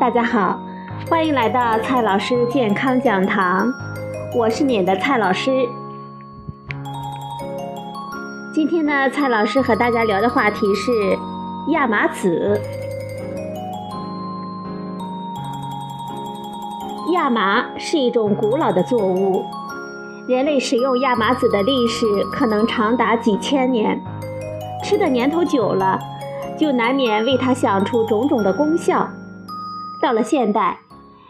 大家好，欢迎来到蔡老师健康讲堂，我是你的蔡老师。今天呢，蔡老师和大家聊的话题是亚麻籽。亚麻是一种古老的作物，人类使用亚麻籽的历史可能长达几千年，吃的年头久了。就难免为它想出种种的功效。到了现代，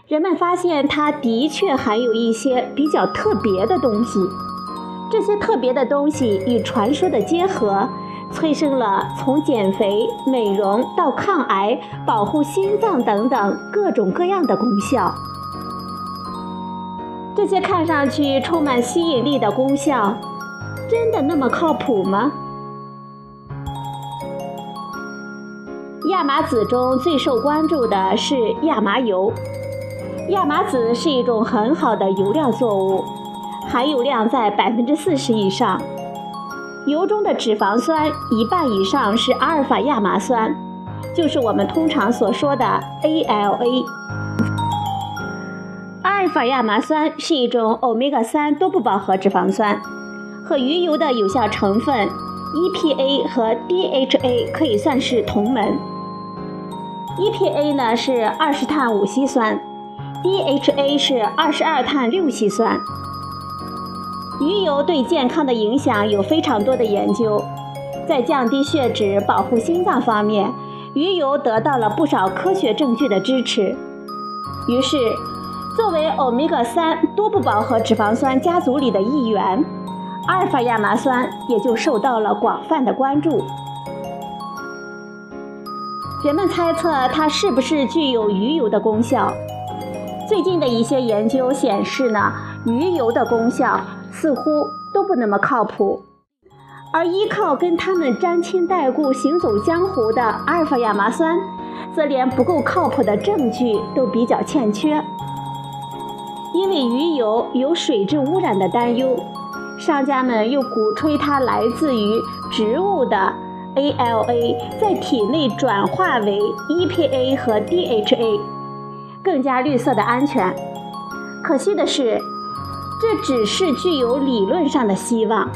人们发现它的确含有一些比较特别的东西。这些特别的东西与传说的结合，催生了从减肥、美容到抗癌、保护心脏等等各种各样的功效。这些看上去充满吸引力的功效，真的那么靠谱吗？麻籽中最受关注的是亚麻油。亚麻籽是一种很好的油料作物，含油量在百分之四十以上。油中的脂肪酸一半以上是阿尔法亚麻酸，就是我们通常所说的 ALA。阿尔法亚麻酸是一种欧米伽三多不饱和脂肪酸，和鱼油的有效成分 EPA 和 DHA 可以算是同门。EPA 呢是二十碳五烯酸，DHA 是二十二碳六烯酸。鱼油对健康的影响有非常多的研究，在降低血脂、保护心脏方面，鱼油得到了不少科学证据的支持。于是，作为欧米伽三多不饱和脂肪酸家族里的一员，阿尔法亚麻酸也就受到了广泛的关注。人们猜测它是不是具有鱼油的功效？最近的一些研究显示呢，鱼油的功效似乎都不那么靠谱，而依靠跟它们沾亲带故、行走江湖的阿尔法亚麻酸，则连不够靠谱的证据都比较欠缺。因为鱼油有水质污染的担忧，商家们又鼓吹它来自于植物的。ALA 在体内转化为 EPA 和 DHA，更加绿色的安全。可惜的是，这只是具有理论上的希望。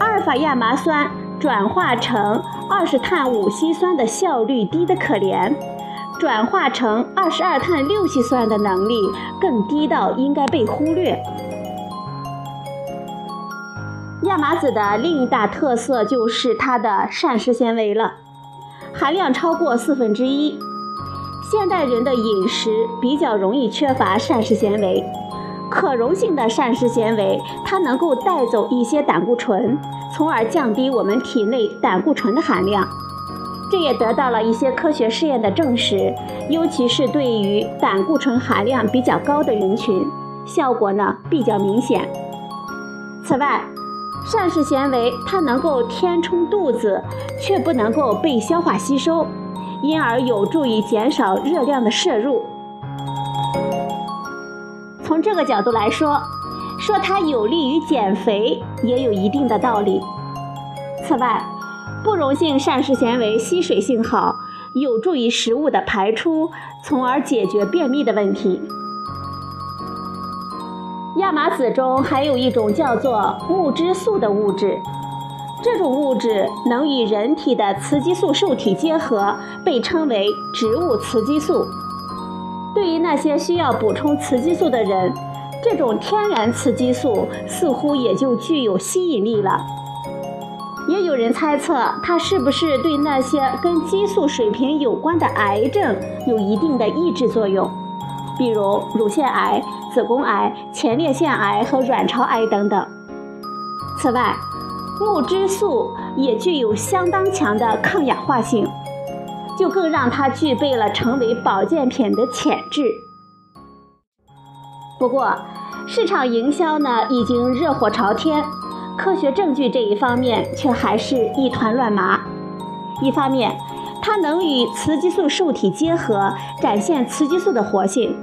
阿尔法亚麻酸转化成二十碳五烯酸的效率低得可怜，转化成二十二碳六烯酸的能力更低到应该被忽略。亚麻籽的另一大特色就是它的膳食纤维了，含量超过四分之一。现代人的饮食比较容易缺乏膳食纤维，可溶性的膳食纤维它能够带走一些胆固醇，从而降低我们体内胆固醇的含量。这也得到了一些科学试验的证实，尤其是对于胆固醇含量比较高的人群，效果呢比较明显。此外，膳食纤维它能够填充肚子，却不能够被消化吸收，因而有助于减少热量的摄入。从这个角度来说，说它有利于减肥也有一定的道理。此外，不溶性膳食纤维吸水性好，有助于食物的排出，从而解决便秘的问题。亚麻籽中还有一种叫做木质素的物质，这种物质能与人体的雌激素受体结合，被称为植物雌激素。对于那些需要补充雌激素的人，这种天然雌激素似乎也就具有吸引力了。也有人猜测，它是不是对那些跟激素水平有关的癌症有一定的抑制作用？比如乳腺癌、子宫癌、前列腺癌和卵巢癌等等。此外，木质素也具有相当强的抗氧化性，就更让它具备了成为保健品的潜质。不过，市场营销呢已经热火朝天，科学证据这一方面却还是一团乱麻。一方面，它能与雌激素受体结合，展现雌激素的活性。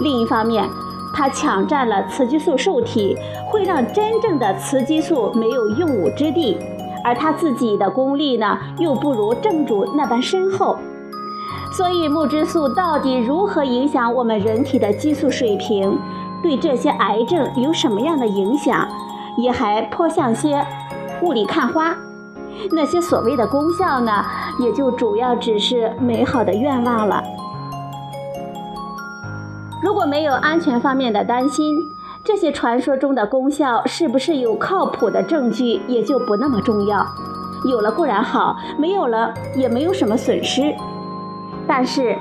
另一方面，它抢占了雌激素受体，会让真正的雌激素没有用武之地，而它自己的功力呢，又不如正主那般深厚，所以木质素到底如何影响我们人体的激素水平，对这些癌症有什么样的影响，也还颇像些雾里看花。那些所谓的功效呢，也就主要只是美好的愿望了。如果没有安全方面的担心，这些传说中的功效是不是有靠谱的证据，也就不那么重要。有了固然好，没有了也没有什么损失。但是，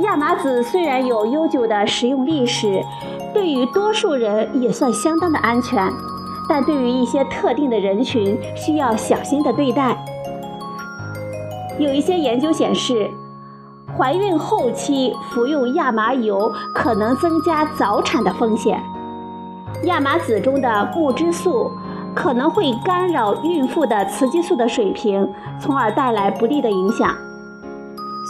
亚麻籽虽然有悠久的食用历史，对于多数人也算相当的安全，但对于一些特定的人群，需要小心的对待。有一些研究显示，怀孕后期服用亚麻油可能增加早产的风险。亚麻籽中的木质素。可能会干扰孕妇的雌激素的水平，从而带来不利的影响。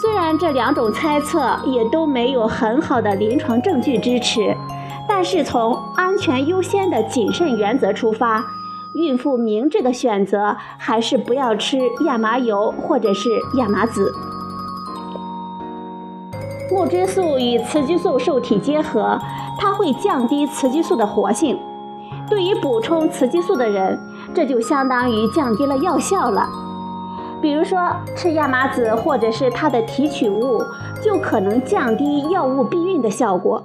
虽然这两种猜测也都没有很好的临床证据支持，但是从安全优先的谨慎原则出发，孕妇明智的选择还是不要吃亚麻油或者是亚麻籽。木质素与雌激素受体结合，它会降低雌激素的活性。对于补充雌激素的人，这就相当于降低了药效了。比如说，吃亚麻籽或者是它的提取物，就可能降低药物避孕的效果。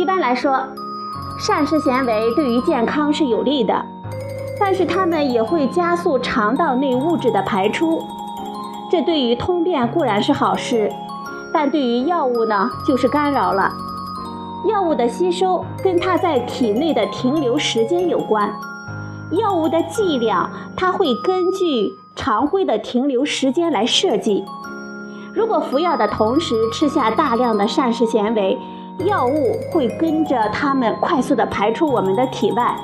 一般来说，膳食纤维对于健康是有利的，但是它们也会加速肠道内物质的排出，这对于通便固然是好事，但对于药物呢，就是干扰了。药物的吸收跟它在体内的停留时间有关。药物的剂量，它会根据常规的停留时间来设计。如果服药的同时吃下大量的膳食纤维，药物会跟着它们快速的排出我们的体外，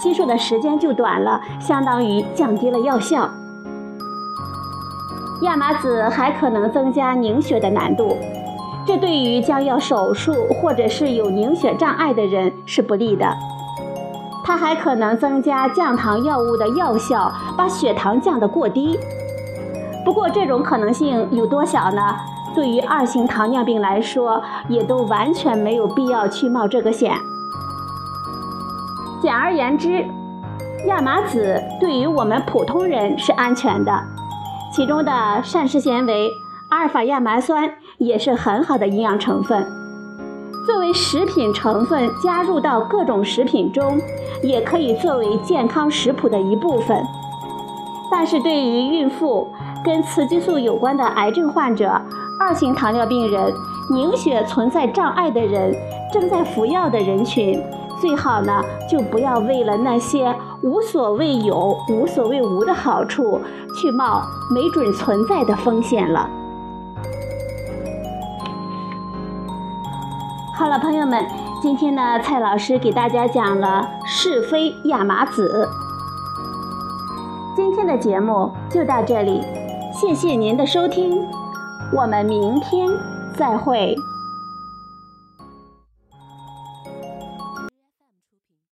吸收的时间就短了，相当于降低了药效。亚麻籽还可能增加凝血的难度。这对于将要手术或者是有凝血障碍的人是不利的。它还可能增加降糖药物的药效，把血糖降得过低。不过这种可能性有多小呢？对于二型糖尿病来说，也都完全没有必要去冒这个险。简而言之，亚麻籽对于我们普通人是安全的，其中的膳食纤维。阿尔法亚麻酸也是很好的营养成分，作为食品成分加入到各种食品中，也可以作为健康食谱的一部分。但是对于孕妇、跟雌激素有关的癌症患者、二型糖尿病人、凝血存在障碍的人、正在服药的人群，最好呢就不要为了那些无所谓有、无所谓无的好处，去冒没准存在的风险了。好了，朋友们，今天呢，蔡老师给大家讲了是非亚麻籽。今天的节目就到这里，谢谢您的收听，我们明天再会。